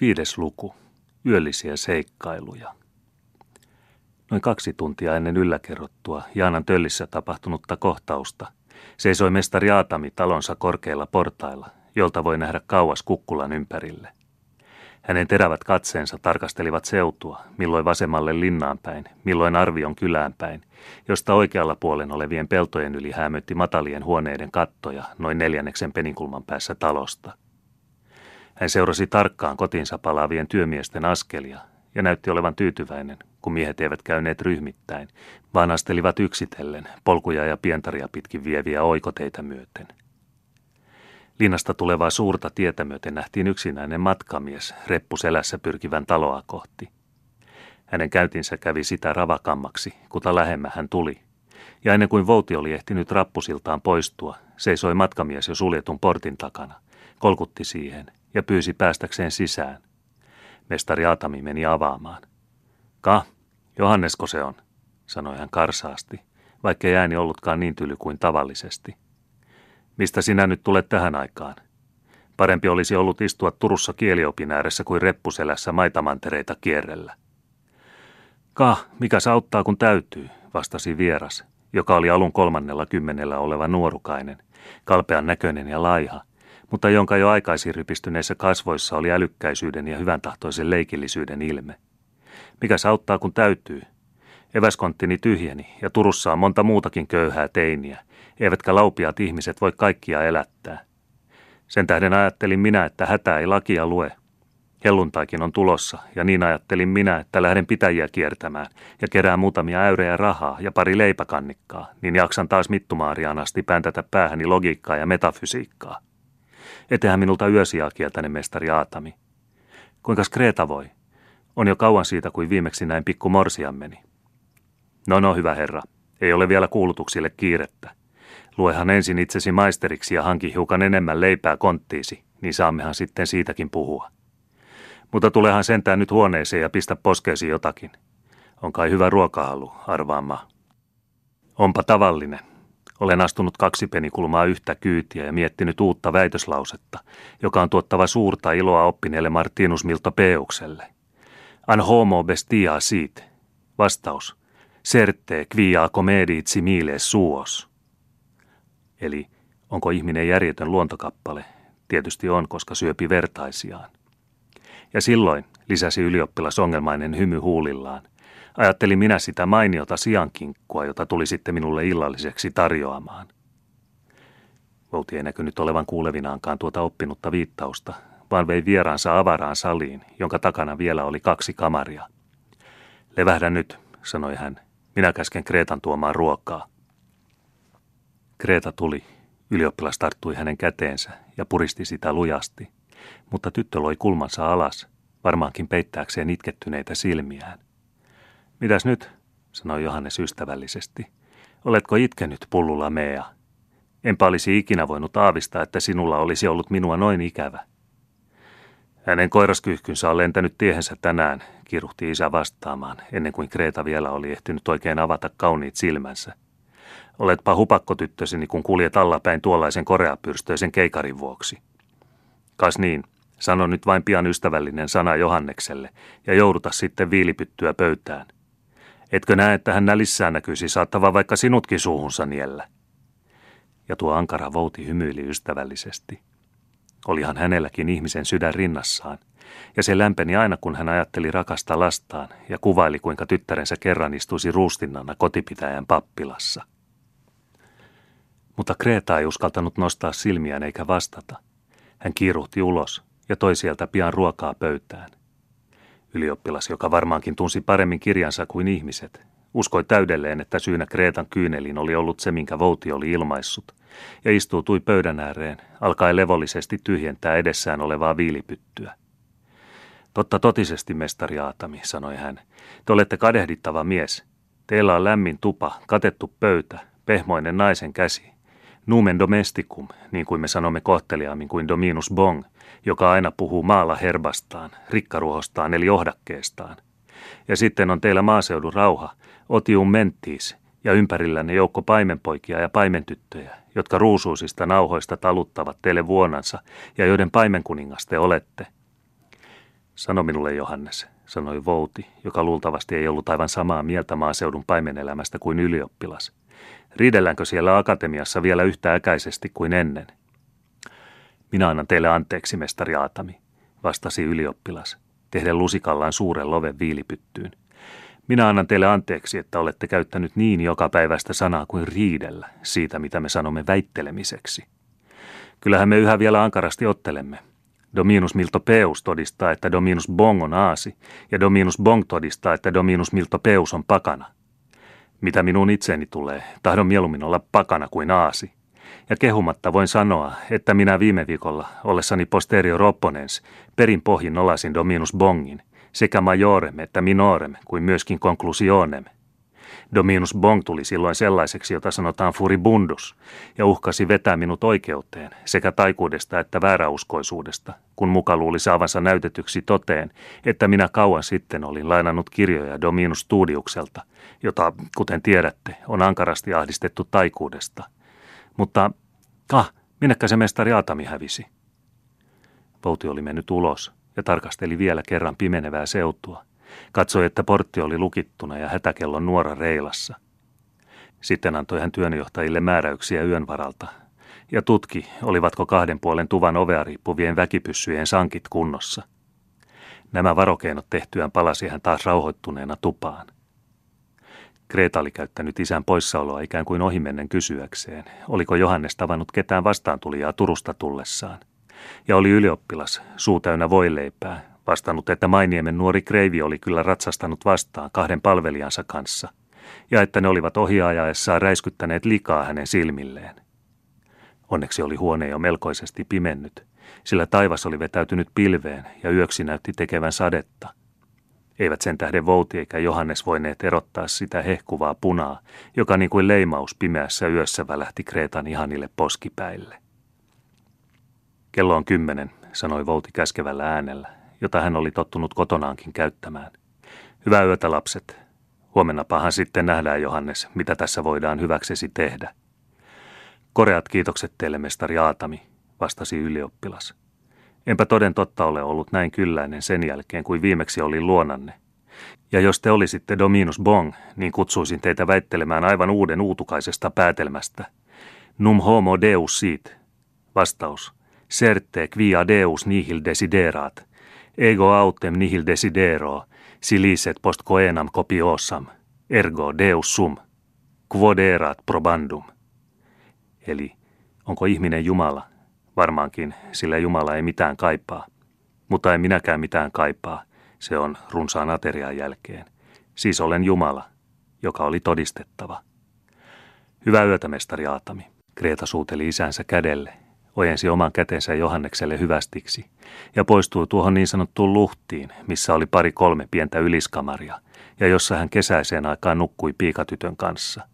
Viides luku. Yöllisiä seikkailuja. Noin kaksi tuntia ennen ylläkerrottua Jaanan töllissä tapahtunutta kohtausta seisoi mestari Aatami talonsa korkeilla portailla, jolta voi nähdä kauas kukkulan ympärille. Hänen terävät katseensa tarkastelivat seutua, milloin vasemmalle linnaan päin, milloin arvion kylään päin, josta oikealla puolen olevien peltojen yli hämötti matalien huoneiden kattoja noin neljänneksen peninkulman päässä talosta – hän seurasi tarkkaan kotinsa palaavien työmiesten askelia ja näytti olevan tyytyväinen, kun miehet eivät käyneet ryhmittäin, vaan astelivat yksitellen polkuja ja pientaria pitkin vieviä oikoteita myöten. Linnasta tulevaa suurta tietä myöten nähtiin yksinäinen matkamies reppu selässä pyrkivän taloa kohti. Hänen käyntinsä kävi sitä ravakammaksi, kuta lähemmä hän tuli. Ja ennen kuin Vouti oli ehtinyt rappusiltaan poistua, seisoi matkamies jo suljetun portin takana, kolkutti siihen ja pyysi päästäkseen sisään. Mestari Atami meni avaamaan. Ka, Johannesko se on, sanoi hän karsaasti, vaikkei ääni ollutkaan niin tyly kuin tavallisesti. Mistä sinä nyt tulet tähän aikaan? Parempi olisi ollut istua Turussa kieliopin ääressä kuin reppuselässä maitamantereita kierrellä. Ka, mikä auttaa kun täytyy, vastasi vieras, joka oli alun kolmannella kymmenellä oleva nuorukainen, kalpean näköinen ja laiha – mutta jonka jo aikaisin rypistyneissä kasvoissa oli älykkäisyyden ja hyvän tahtoisen leikillisyyden ilme. Mikä auttaa kun täytyy? Eväskonttini tyhjeni ja Turussa on monta muutakin köyhää teiniä, eivätkä laupiaat ihmiset voi kaikkia elättää. Sen tähden ajattelin minä, että hätä ei lakia lue. Helluntaikin on tulossa, ja niin ajattelin minä, että lähden pitäjiä kiertämään ja kerään muutamia äyrejä rahaa ja pari leipäkannikkaa, niin jaksan taas mittumaariaan asti päntätä päähäni logiikkaa ja metafysiikkaa. Etehän minulta yösiaa kieltäinen mestari Aatami. Kuinka Kreta voi? On jo kauan siitä, kuin viimeksi näin pikku morsiammeni. No no, hyvä herra. Ei ole vielä kuulutuksille kiirettä. Luehan ensin itsesi maisteriksi ja hanki hiukan enemmän leipää konttiisi, niin saammehan sitten siitäkin puhua. Mutta tulehan sentään nyt huoneeseen ja pistä poskeesi jotakin. On kai hyvä ruokahalu, arvaama. Onpa tavallinen, olen astunut kaksi penikulmaa yhtä kyytiä ja miettinyt uutta väitöslausetta, joka on tuottava suurta iloa oppineelle Martinus Milto Peukselle. An homo bestia sit. Vastaus. Serte quia comedit similes suos. Eli onko ihminen järjetön luontokappale? Tietysti on, koska syöpi vertaisiaan. Ja silloin, lisäsi ylioppilas ongelmainen hymy huulillaan, Ajattelin minä sitä mainiota siankinkkua, jota tuli sitten minulle illalliseksi tarjoamaan. Vouti ei näkynyt olevan kuulevinaankaan tuota oppinutta viittausta, vaan vei vieraansa avaraan saliin, jonka takana vielä oli kaksi kamaria. Levähdä nyt, sanoi hän. Minä käsken Kreetan tuomaan ruokaa. Kreeta tuli. Ylioppilas tarttui hänen käteensä ja puristi sitä lujasti, mutta tyttö loi kulmansa alas, varmaankin peittääkseen itkettyneitä silmiään. Mitäs nyt, sanoi Johannes ystävällisesti. Oletko itkenyt, pullulla Mea? Enpä olisi ikinä voinut aavistaa, että sinulla olisi ollut minua noin ikävä. Hänen koiraskyhkynsä on lentänyt tiehensä tänään, kiruhti isä vastaamaan, ennen kuin Kreeta vielä oli ehtinyt oikein avata kauniit silmänsä. Oletpa hupakkotyttöseni, kun kuljet allapäin tuollaisen koreapyrstöisen keikarin vuoksi. Kas niin, sano nyt vain pian ystävällinen sana Johannekselle ja jouduta sitten viilipyttyä pöytään. Etkö näe, että hän nälissään näkyisi saattava vaikka sinutkin suuhunsa niellä? Ja tuo ankara vouti hymyili ystävällisesti. Olihan hänelläkin ihmisen sydän rinnassaan, ja se lämpeni aina, kun hän ajatteli rakasta lastaan ja kuvaili, kuinka tyttärensä kerran istuisi ruustinnana kotipitäjän pappilassa. Mutta Kreeta ei uskaltanut nostaa silmiään eikä vastata. Hän kiiruhti ulos ja toi sieltä pian ruokaa pöytään. Ylioppilas, joka varmaankin tunsi paremmin kirjansa kuin ihmiset, uskoi täydelleen, että syynä Kreetan kyyneliin oli ollut se, minkä Vouti oli ilmaissut, ja istuutui pöydän ääreen, alkai levollisesti tyhjentää edessään olevaa viilipyttyä. Totta totisesti, mestari Aatami, sanoi hän. Te olette kadehdittava mies. Teillä on lämmin tupa, katettu pöytä, pehmoinen naisen käsi. Numen domesticum, niin kuin me sanomme kohteliaammin kuin dominus bong, joka aina puhuu maalla herbastaan, rikkaruohostaan eli ohdakkeestaan. Ja sitten on teillä maaseudun rauha, otium mentis, ja ympärillänne joukko paimenpoikia ja paimentyttöjä, jotka ruusuisista nauhoista taluttavat teille vuonansa ja joiden paimenkuningas te olette. Sano minulle, Johannes, sanoi Vouti, joka luultavasti ei ollut aivan samaa mieltä maaseudun paimenelämästä kuin ylioppilas. Riidelläänkö siellä akatemiassa vielä yhtä äkäisesti kuin ennen? Minä annan teille anteeksi, mestari Aatami, vastasi ylioppilas, tehden lusikallaan suuren loven viilipyttyyn. Minä annan teille anteeksi, että olette käyttänyt niin joka päivästä sanaa kuin riidellä siitä, mitä me sanomme väittelemiseksi. Kyllähän me yhä vielä ankarasti ottelemme. Dominus Miltopeus todistaa, että Dominus Bong on aasi, ja Dominus Bong todistaa, että Dominus Miltopeus on pakana. Mitä minun itseeni tulee, tahdon mieluummin olla pakana kuin aasi. Ja kehumatta voin sanoa, että minä viime viikolla, ollessani posterior opponens, perin pohjin nolasin Dominus Bongin, sekä majorem että minorem kuin myöskin conclusionem. Dominus Bong tuli silloin sellaiseksi, jota sanotaan furibundus, ja uhkasi vetää minut oikeuteen sekä taikuudesta että vääräuskoisuudesta, kun muka luuli saavansa näytetyksi toteen, että minä kauan sitten olin lainannut kirjoja Dominus Studiukselta, jota, kuten tiedätte, on ankarasti ahdistettu taikuudesta. Mutta, kah, minnekä se mestari Atami hävisi? Pouti oli mennyt ulos ja tarkasteli vielä kerran pimenevää seutua – Katsoi, että portti oli lukittuna ja hätäkellon nuora reilassa. Sitten antoi hän työnjohtajille määräyksiä yön varalta ja tutki, olivatko kahden puolen tuvan ovea riippuvien väkipyssyjen sankit kunnossa. Nämä varokeinot tehtyään palasi hän taas rauhoittuneena tupaan. Kreta oli käyttänyt isän poissaoloa ikään kuin ohimennen kysyäkseen, oliko Johannes tavannut ketään vastaantulijaa Turusta tullessaan. Ja oli ylioppilas, suu täynnä voileipää, Vastannut, että Mainiemen nuori Kreivi oli kyllä ratsastanut vastaan kahden palvelijansa kanssa, ja että ne olivat ohiajaessaan räiskyttäneet likaa hänen silmilleen. Onneksi oli huone jo melkoisesti pimennyt, sillä taivas oli vetäytynyt pilveen ja yöksi näytti tekevän sadetta. Eivät sen tähden Vouti eikä Johannes voineet erottaa sitä hehkuvaa punaa, joka niin kuin leimaus pimeässä yössä välähti Kreetan ihanille poskipäille. Kello on kymmenen, sanoi Vouti käskevällä äänellä jota hän oli tottunut kotonaankin käyttämään. Hyvää yötä lapset. Huomennapahan sitten nähdään, Johannes, mitä tässä voidaan hyväksesi tehdä. Koreat kiitokset teille, mestari Aatami, vastasi ylioppilas. Enpä toden totta ole ollut näin kylläinen sen jälkeen, kuin viimeksi oli luonanne. Ja jos te olisitte Dominus Bong, niin kutsuisin teitä väittelemään aivan uuden uutukaisesta päätelmästä. Num homo deus sit. Vastaus. Certe quia deus nihil desideraat ego autem nihil desidero, siliset post coenam copiosam, ergo deus sum, quod erat probandum. Eli onko ihminen Jumala? Varmaankin, sillä Jumala ei mitään kaipaa. Mutta en minäkään mitään kaipaa, se on runsaan aterian jälkeen. Siis olen Jumala, joka oli todistettava. Hyvää yötä, mestari Aatami. Kreeta suuteli isänsä kädelle ojensi oman kätensä Johannekselle hyvästiksi ja poistui tuohon niin sanottuun luhtiin, missä oli pari kolme pientä yliskamaria ja jossa hän kesäiseen aikaan nukkui piikatytön kanssa.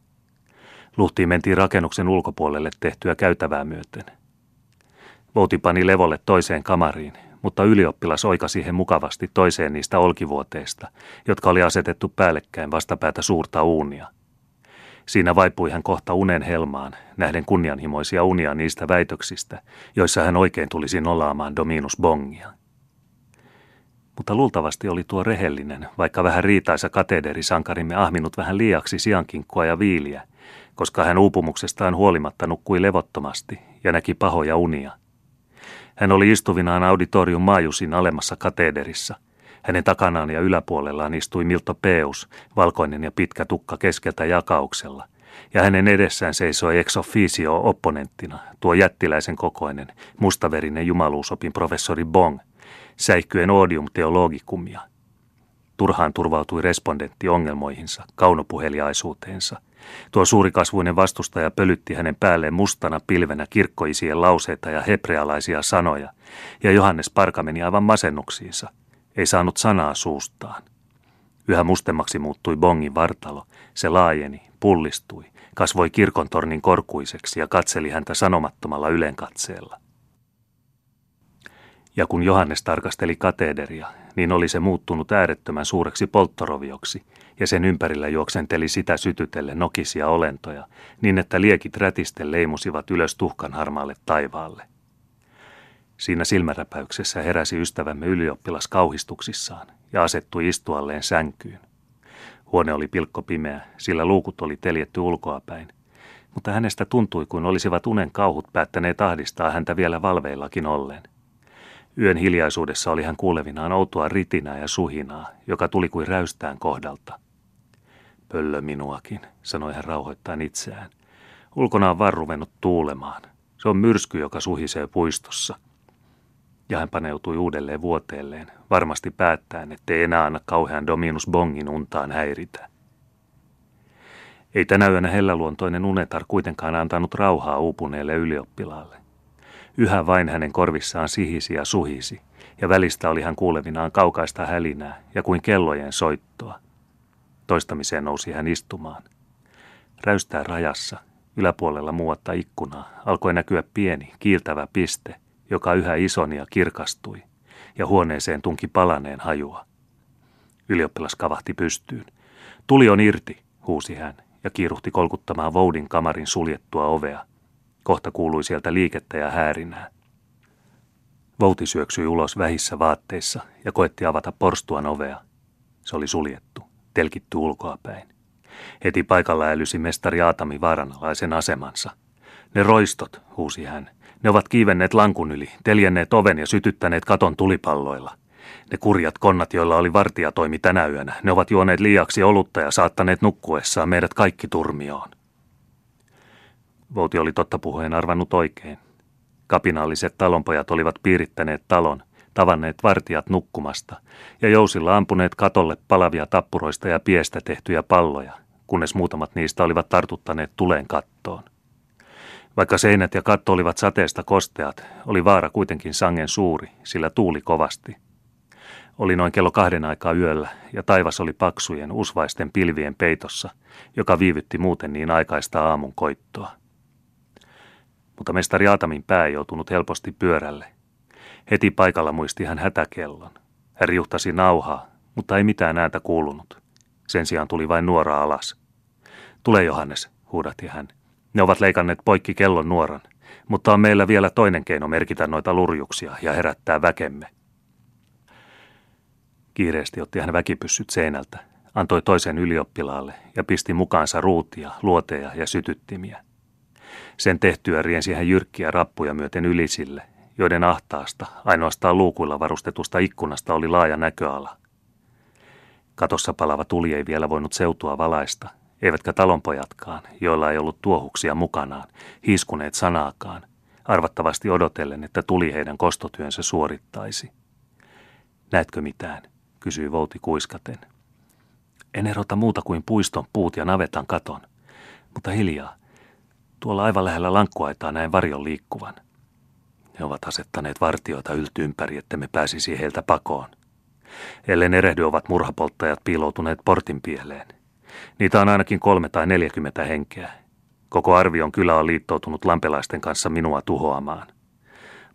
Luhtiin mentiin rakennuksen ulkopuolelle tehtyä käytävää myöten. Vouti pani levolle toiseen kamariin, mutta ylioppilas oikasi siihen mukavasti toiseen niistä olkivuoteista, jotka oli asetettu päällekkäin vastapäätä suurta uunia – Siinä vaipui hän kohta unen helmaan, nähden kunnianhimoisia unia niistä väitöksistä, joissa hän oikein tulisi nolaamaan Dominus Bongia. Mutta luultavasti oli tuo rehellinen, vaikka vähän riitaisa katederisankarimme ahminut vähän liiaksi siankinkkua ja viiliä, koska hän uupumuksestaan huolimatta nukkui levottomasti ja näki pahoja unia. Hän oli istuvinaan auditorium maajusin alemmassa katederissa – hänen takanaan ja yläpuolellaan istui Milto Peus, valkoinen ja pitkä tukka keskeltä jakauksella, ja hänen edessään seisoi ex officio opponenttina, tuo jättiläisen kokoinen, mustaverinen jumaluusopin professori Bong, säikkyen odium teologicumia. Turhaan turvautui respondentti ongelmoihinsa, kaunopuheliaisuuteensa. Tuo suurikasvuinen vastustaja pölytti hänen päälleen mustana pilvenä kirkkoisien lauseita ja hebrealaisia sanoja, ja Johannes Parka meni aivan masennuksiinsa – ei saanut sanaa suustaan. Yhä mustemmaksi muuttui Bongin vartalo. Se laajeni, pullistui, kasvoi kirkontornin korkuiseksi ja katseli häntä sanomattomalla ylenkatseella. Ja kun Johannes tarkasteli katederia, niin oli se muuttunut äärettömän suureksi polttorovioksi, ja sen ympärillä juoksenteli sitä sytytelle nokisia olentoja, niin että liekit rätisten leimusivat ylös tuhkan harmaalle taivaalle. Siinä silmäräpäyksessä heräsi ystävämme ylioppilas kauhistuksissaan ja asettui istualleen sänkyyn. Huone oli pilkkopimeä, sillä luukut oli teljetty ulkoapäin, mutta hänestä tuntui kuin olisivat unen kauhut päättäneet ahdistaa häntä vielä valveillakin ollen. Yön hiljaisuudessa oli hän kuulevinaan outoa ritinää ja suhinaa, joka tuli kuin räystään kohdalta. Pöllö minuakin, sanoi hän rauhoittain itseään. Ulkona on vaan ruvennut tuulemaan. Se on myrsky, joka suhisee puistossa. Ja hän paneutui uudelleen vuoteelleen, varmasti päättäen, ettei enää anna kauhean Dominus Bongin untaan häiritä. Ei tänä yönä helläluontoinen unetar kuitenkaan antanut rauhaa uupuneelle ylioppilaalle. Yhä vain hänen korvissaan sihisi ja suhisi, ja välistä oli hän kuulevinaan kaukaista hälinää ja kuin kellojen soittoa. Toistamiseen nousi hän istumaan. Räystää rajassa, yläpuolella muuatta ikkunaa, alkoi näkyä pieni, kiiltävä piste, joka yhä isoni ja kirkastui, ja huoneeseen tunki palaneen hajua. Ylioppilas kavahti pystyyn. Tuli on irti, huusi hän, ja kiiruhti kolkuttamaan Voudin kamarin suljettua ovea. Kohta kuului sieltä liikettä ja häärinää. Vouti syöksyi ulos vähissä vaatteissa ja koetti avata porstuan ovea. Se oli suljettu, telkitty ulkoapäin. Heti paikalla älysi mestari Aatami vaaranalaisen asemansa. Ne roistot, huusi hän. Ne ovat kiivenneet lankun yli, teljenneet oven ja sytyttäneet katon tulipalloilla. Ne kurjat konnat, joilla oli vartijatoimi tänä yönä, ne ovat juoneet liiaksi olutta ja saattaneet nukkuessaan meidät kaikki turmioon. Vouti oli totta puhuen arvannut oikein. Kapinalliset talonpojat olivat piirittäneet talon, tavanneet vartijat nukkumasta ja jousilla ampuneet katolle palavia tappuroista ja piestä tehtyjä palloja, kunnes muutamat niistä olivat tartuttaneet tuleen kattoon. Vaikka seinät ja katto olivat sateesta kosteat, oli vaara kuitenkin sangen suuri, sillä tuuli kovasti. Oli noin kello kahden aikaa yöllä, ja taivas oli paksujen, usvaisten pilvien peitossa, joka viivytti muuten niin aikaista aamun koittoa. Mutta mestari Aatamin pää ei joutunut helposti pyörälle. Heti paikalla muisti hän hätäkellon. Hän riuhtasi nauhaa, mutta ei mitään ääntä kuulunut. Sen sijaan tuli vain nuora alas. Tule Johannes, huudatti hän. Ne ovat leikanneet poikki kellon nuoran, mutta on meillä vielä toinen keino merkitä noita lurjuksia ja herättää väkemme. Kiireesti otti hän väkipyssyt seinältä, antoi toisen ylioppilaalle ja pisti mukaansa ruutia, luoteja ja sytyttimiä. Sen tehtyä riensi hän jyrkkiä rappuja myöten ylisille, joiden ahtaasta, ainoastaan luukuilla varustetusta ikkunasta oli laaja näköala. Katossa palava tuli ei vielä voinut seutua valaista, eivätkä talonpojatkaan, joilla ei ollut tuohuksia mukanaan, hiskuneet sanaakaan, arvattavasti odotellen, että tuli heidän kostotyönsä suorittaisi. Näetkö mitään? kysyi Vouti kuiskaten. En erota muuta kuin puiston puut ja navetan katon, mutta hiljaa. Tuolla aivan lähellä lankkuaitaa näin varjon liikkuvan. Ne ovat asettaneet vartioita yltympäri, että me pääsisi heiltä pakoon. Ellen erehdy ovat murhapolttajat piiloutuneet portin pieleen. Niitä on ainakin kolme tai neljäkymmentä henkeä. Koko arvion kylä on liittoutunut lampelaisten kanssa minua tuhoamaan.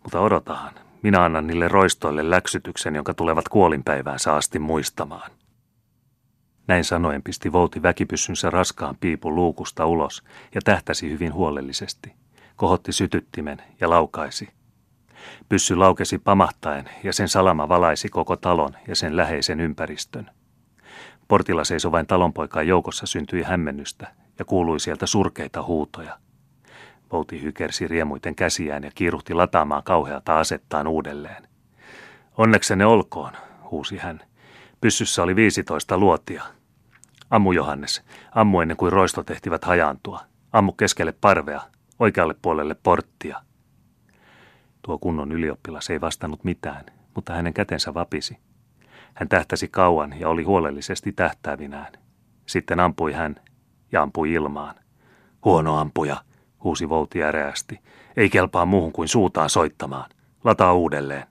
Mutta odotahan, minä annan niille roistoille läksytyksen, jonka tulevat kuolinpäiväänsä asti muistamaan. Näin sanoen pisti Vouti väkipyssynsä raskaan piipun luukusta ulos ja tähtäsi hyvin huolellisesti. Kohotti sytyttimen ja laukaisi. Pyssy laukesi pamahtaen ja sen salama valaisi koko talon ja sen läheisen ympäristön. Portilla seisovain talonpoikaan joukossa syntyi hämmennystä ja kuului sieltä surkeita huutoja – Pouti hykersi riemuiten käsiään ja kiiruhti lataamaan kauheata asettaan uudelleen. Onneksenne olkoon, huusi hän. Pyssyssä oli 15 luotia. Ammu Johannes, ammu ennen kuin roisto tehtivät hajaantua. Ammu keskelle parvea, oikealle puolelle porttia. Tuo kunnon ylioppilas ei vastannut mitään, mutta hänen kätensä vapisi. Hän tähtäsi kauan ja oli huolellisesti tähtäävinään. Sitten ampui hän ja ampui ilmaan. Huono ampuja, huusi Vouti äreästi. Ei kelpaa muuhun kuin suutaan soittamaan. Lataa uudelleen.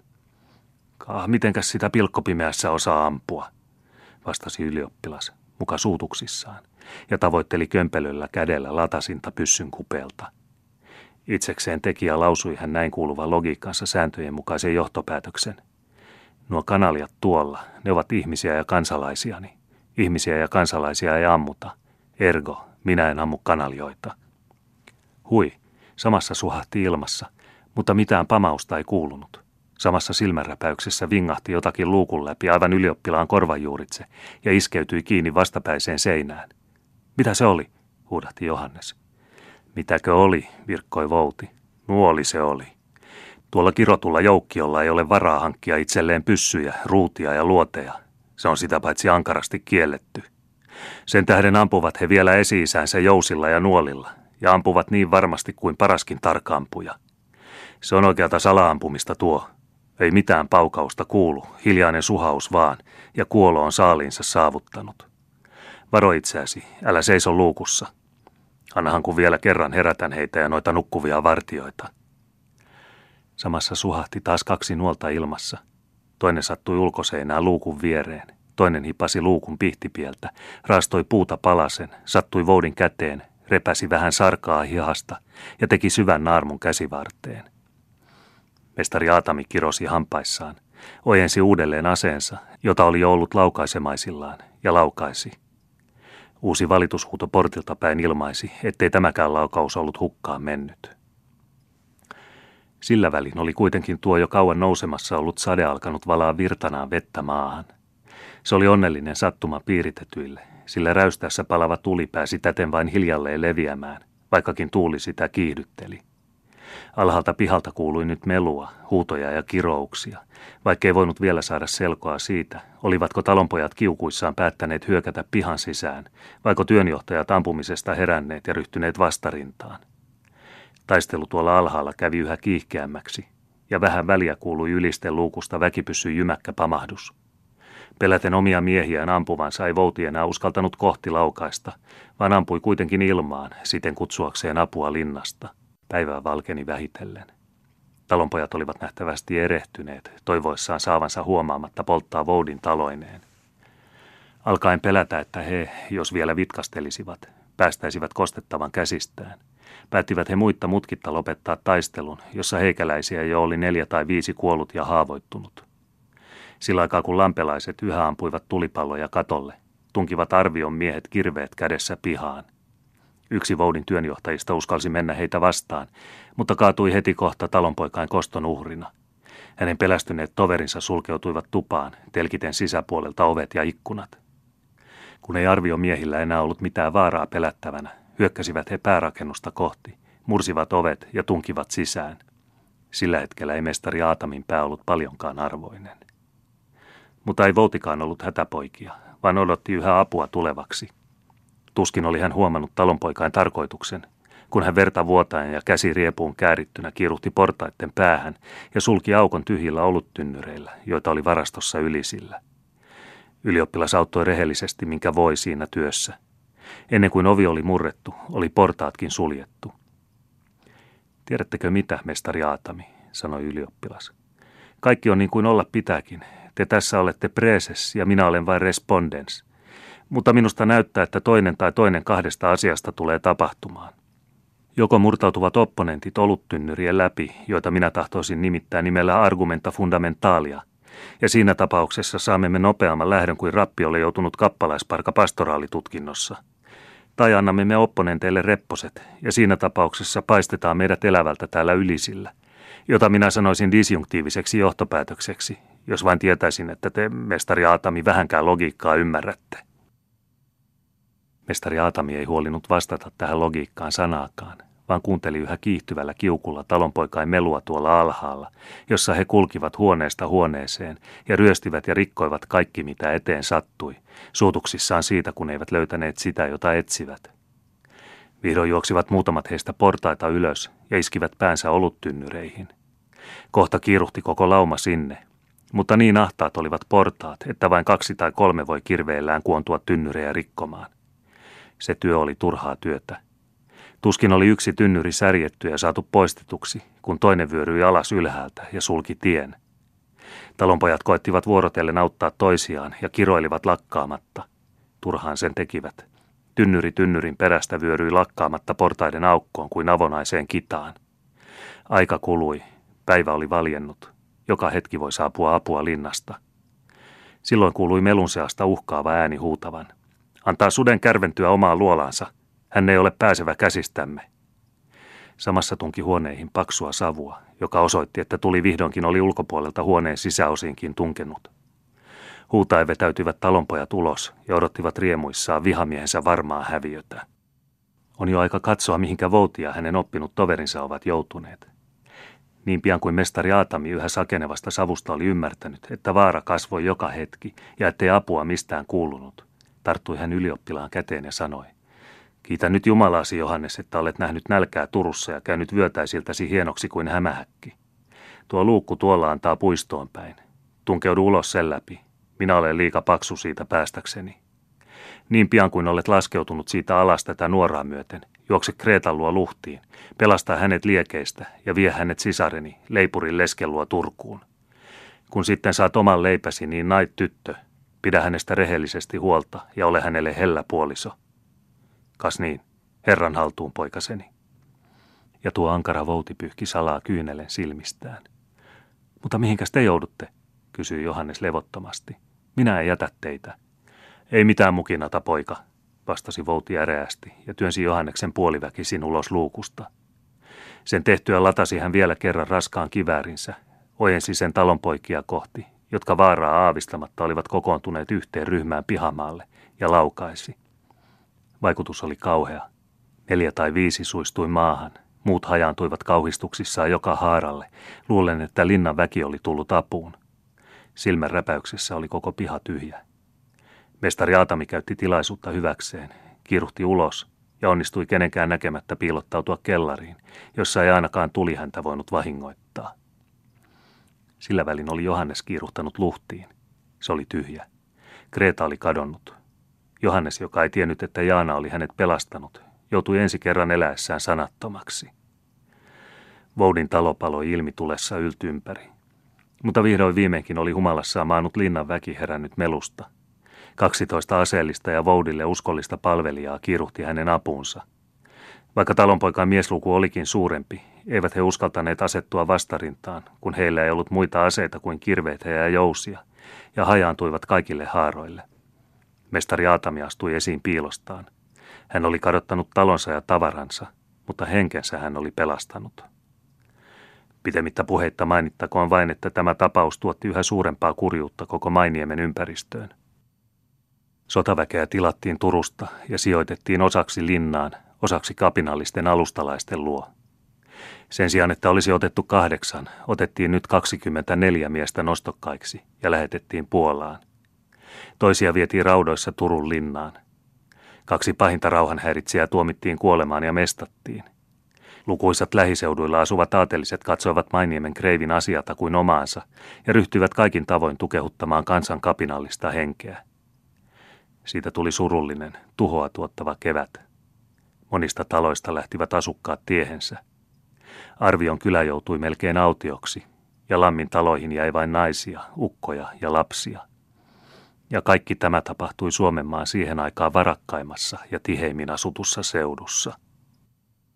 Kah, mitenkäs sitä pilkkopimeässä osaa ampua, vastasi ylioppilas, muka suutuksissaan, ja tavoitteli kömpelöllä kädellä latasinta pyssyn kupelta. Itsekseen tekijä lausui hän näin kuuluvan logiikkansa sääntöjen mukaisen johtopäätöksen. Nuo kanaliat tuolla, ne ovat ihmisiä ja kansalaisiani. Ihmisiä ja kansalaisia ei ammuta. Ergo, minä en ammu kanalioita. Hui, samassa suhahti ilmassa, mutta mitään pamausta ei kuulunut. Samassa silmänräpäyksessä vingahti jotakin luukun läpi aivan ylioppilaan korvajuuritse ja iskeytyi kiinni vastapäiseen seinään. Mitä se oli? huudahti Johannes. Mitäkö oli, virkkoi Vouti. Nuoli se oli. Tuolla kirotulla joukkiolla ei ole varaa hankkia itselleen pyssyjä, ruutia ja luoteja. Se on sitä paitsi ankarasti kielletty. Sen tähden ampuvat he vielä esi jousilla ja nuolilla, ja ampuvat niin varmasti kuin paraskin tarkaampuja. Se on oikealta salaampumista tuo. Ei mitään paukausta kuulu, hiljainen suhaus vaan, ja kuolo on saaliinsa saavuttanut. Varo itseäsi, älä seiso luukussa. Annahan kun vielä kerran herätän heitä ja noita nukkuvia vartioita. Samassa suhahti taas kaksi nuolta ilmassa. Toinen sattui ulkoseinään luukun viereen. Toinen hipasi luukun pihtipieltä, raastoi puuta palasen, sattui voudin käteen, repäsi vähän sarkaa hihasta ja teki syvän naarmun käsivarteen. Mestari Aatami kirosi hampaissaan, ojensi uudelleen aseensa, jota oli ollut laukaisemaisillaan, ja laukaisi. Uusi valitushuuto portilta päin ilmaisi, ettei tämäkään laukaus ollut hukkaan mennyt. Sillä välin oli kuitenkin tuo jo kauan nousemassa ollut sade alkanut valaa virtanaan vettä maahan. Se oli onnellinen sattuma piiritetyille, sillä räystässä palava tuli pääsi täten vain hiljalleen leviämään, vaikkakin tuuli sitä kiihdytteli. Alhaalta pihalta kuului nyt melua, huutoja ja kirouksia, vaikkei voinut vielä saada selkoa siitä, olivatko talonpojat kiukuissaan päättäneet hyökätä pihan sisään, vaiko työnjohtajat ampumisesta heränneet ja ryhtyneet vastarintaan. Taistelu tuolla alhaalla kävi yhä kiihkeämmäksi, ja vähän väliä kuului ylisten luukusta väkipyssy jymäkkä pamahdus. Peläten omia miehiään ampuvansa ei Vouti enää uskaltanut kohti laukaista, vaan ampui kuitenkin ilmaan, siten kutsuakseen apua linnasta. Päivää valkeni vähitellen. Talonpojat olivat nähtävästi erehtyneet, toivoissaan saavansa huomaamatta polttaa Voudin taloineen. Alkaen pelätä, että he, jos vielä vitkastelisivat, päästäisivät kostettavan käsistään. Päättivät he muitta mutkitta lopettaa taistelun, jossa heikäläisiä jo oli neljä tai viisi kuollut ja haavoittunut. Sillä aikaa kun lampelaiset yhä ampuivat tulipalloja katolle, tunkivat arvion miehet kirveet kädessä pihaan. Yksi Voudin työnjohtajista uskalsi mennä heitä vastaan, mutta kaatui heti kohta talonpoikain koston uhrina. Hänen pelästyneet toverinsa sulkeutuivat tupaan, telkiten sisäpuolelta ovet ja ikkunat. Kun ei arvio miehillä enää ollut mitään vaaraa pelättävänä, hyökkäsivät he päärakennusta kohti, mursivat ovet ja tunkivat sisään. Sillä hetkellä ei mestari Aatamin pää ollut paljonkaan arvoinen. Mutta ei Voutikaan ollut hätäpoikia, vaan odotti yhä apua tulevaksi. Tuskin oli hän huomannut talonpoikain tarkoituksen, kun hän verta vuotaen ja käsi riepuun käärittynä kiiruhti portaitten päähän ja sulki aukon tyhjillä oluttynnyreillä, joita oli varastossa ylisillä. Ylioppilas auttoi rehellisesti, minkä voi siinä työssä. Ennen kuin ovi oli murrettu, oli portaatkin suljettu. Tiedättekö mitä, mestari Aatami, sanoi ylioppilas. Kaikki on niin kuin olla pitääkin, te tässä olette preses ja minä olen vain respondens. Mutta minusta näyttää, että toinen tai toinen kahdesta asiasta tulee tapahtumaan. Joko murtautuvat opponentit oluttynnyrien läpi, joita minä tahtoisin nimittää nimellä argumenta fundamentalia, ja siinä tapauksessa saamme me nopeamman lähdön kuin rappi oli joutunut kappalaisparka pastoraalitutkinnossa. Tai annamme me opponenteille repposet, ja siinä tapauksessa paistetaan meidät elävältä täällä ylisillä, jota minä sanoisin disjunktiiviseksi johtopäätökseksi, jos vain tietäisin, että te, mestari Aatami, vähänkään logiikkaa ymmärrätte. Mestari Aatami ei huolinut vastata tähän logiikkaan sanaakaan, vaan kuunteli yhä kiihtyvällä kiukulla talonpoikain melua tuolla alhaalla, jossa he kulkivat huoneesta huoneeseen ja ryöstivät ja rikkoivat kaikki, mitä eteen sattui, suutuksissaan siitä, kun eivät löytäneet sitä, jota etsivät. Vihdoin juoksivat muutamat heistä portaita ylös ja iskivät päänsä oluttynnyreihin. Kohta kiiruhti koko lauma sinne, mutta niin ahtaat olivat portaat, että vain kaksi tai kolme voi kirveellään kuontua tynnyrejä rikkomaan. Se työ oli turhaa työtä. Tuskin oli yksi tynnyri särjetty ja saatu poistetuksi, kun toinen vyöryi alas ylhäältä ja sulki tien. Talonpojat koettivat vuorotellen auttaa toisiaan ja kiroilivat lakkaamatta. Turhaan sen tekivät. Tynnyri tynnyrin perästä vyöryi lakkaamatta portaiden aukkoon kuin avonaiseen kitaan. Aika kului. Päivä oli valjennut. Joka hetki voi saapua apua linnasta. Silloin kuului melun seasta uhkaava ääni huutavan. Antaa suden kärventyä omaa luolaansa. Hän ei ole pääsevä käsistämme. Samassa tunki huoneihin paksua savua, joka osoitti, että tuli vihdoinkin oli ulkopuolelta huoneen sisäosiinkin tunkenut. Huutaen vetäytyivät talonpojat ulos ja odottivat riemuissaan vihamiehensä varmaa häviötä. On jo aika katsoa, mihinkä Vouti ja hänen oppinut toverinsa ovat joutuneet. Niin pian kuin mestari Aatami yhä sakenevasta savusta oli ymmärtänyt, että vaara kasvoi joka hetki ja ettei apua mistään kuulunut, tarttui hän ylioppilaan käteen ja sanoi, Kiitä nyt Jumalaasi, Johannes, että olet nähnyt nälkää Turussa ja käynyt vyötäisiltäsi hienoksi kuin hämähäkki. Tuo luukku tuolla antaa puistoon päin. Tunkeudu ulos sen läpi. Minä olen liika paksu siitä päästäkseni. Niin pian kuin olet laskeutunut siitä alas tätä nuoraa myöten, juokse Kreetan luo luhtiin, pelasta hänet liekeistä ja vie hänet sisareni, leipurin leskelua Turkuun. Kun sitten saat oman leipäsi, niin nait tyttö, pidä hänestä rehellisesti huolta ja ole hänelle hellä puoliso. Kas niin, herran haltuun poikaseni. Ja tuo ankara vouti pyyhki salaa kyynelen silmistään. Mutta mihinkäs te joudutte, kysyi Johannes levottomasti. Minä en jätä teitä. Ei mitään mukinata, poika, vastasi Vouti äreästi ja työnsi Johanneksen puoliväkisin ulos luukusta. Sen tehtyä latasi hän vielä kerran raskaan kiväärinsä, ojensi sen talonpoikia kohti, jotka vaaraa aavistamatta olivat kokoontuneet yhteen ryhmään pihamaalle, ja laukaisi. Vaikutus oli kauhea. Neljä tai viisi suistui maahan, muut hajaantuivat kauhistuksissaan joka haaralle, luulen, että linnan väki oli tullut apuun. Silmän räpäyksessä oli koko piha tyhjä. Mestari Aatami käytti tilaisuutta hyväkseen, kiiruhti ulos ja onnistui kenenkään näkemättä piilottautua kellariin, jossa ei ainakaan tuli häntä voinut vahingoittaa. Sillä välin oli Johannes kiiruhtanut luhtiin. Se oli tyhjä. Kreta oli kadonnut. Johannes, joka ei tiennyt, että Jaana oli hänet pelastanut, joutui ensi kerran eläessään sanattomaksi. Voudin talo paloi ilmi tulessa yltympäri. Mutta vihdoin viimeinkin oli humalassaan maanut linnan väki herännyt melusta – Kaksitoista aseellista ja Voudille uskollista palvelijaa kiiruhti hänen apuunsa. Vaikka talonpoikan miesluku olikin suurempi, eivät he uskaltaneet asettua vastarintaan, kun heillä ei ollut muita aseita kuin kirveitä ja jousia, ja hajaantuivat kaikille haaroille. Mestari Aatami astui esiin piilostaan. Hän oli kadottanut talonsa ja tavaransa, mutta henkensä hän oli pelastanut. Pitemmittä puheitta mainittakoon vain, että tämä tapaus tuotti yhä suurempaa kurjuutta koko Mainiemen ympäristöön. Sotaväkeä tilattiin Turusta ja sijoitettiin osaksi linnaan, osaksi kapinallisten alustalaisten luo. Sen sijaan, että olisi otettu kahdeksan, otettiin nyt 24 miestä nostokkaiksi ja lähetettiin Puolaan. Toisia vietiin raudoissa Turun linnaan. Kaksi pahinta rauhanhäiritsijää tuomittiin kuolemaan ja mestattiin. Lukuisat lähiseuduilla asuvat aateliset katsoivat Mainiemen kreivin asiata kuin omaansa ja ryhtyivät kaikin tavoin tukehuttamaan kansan kapinallista henkeä. Siitä tuli surullinen, tuhoa tuottava kevät. Monista taloista lähtivät asukkaat tiehensä. Arvion kylä joutui melkein autioksi, ja lammin taloihin jäi vain naisia, ukkoja ja lapsia. Ja kaikki tämä tapahtui Suomenmaan siihen aikaan varakkaimmassa ja tiheimmin asutussa seudussa –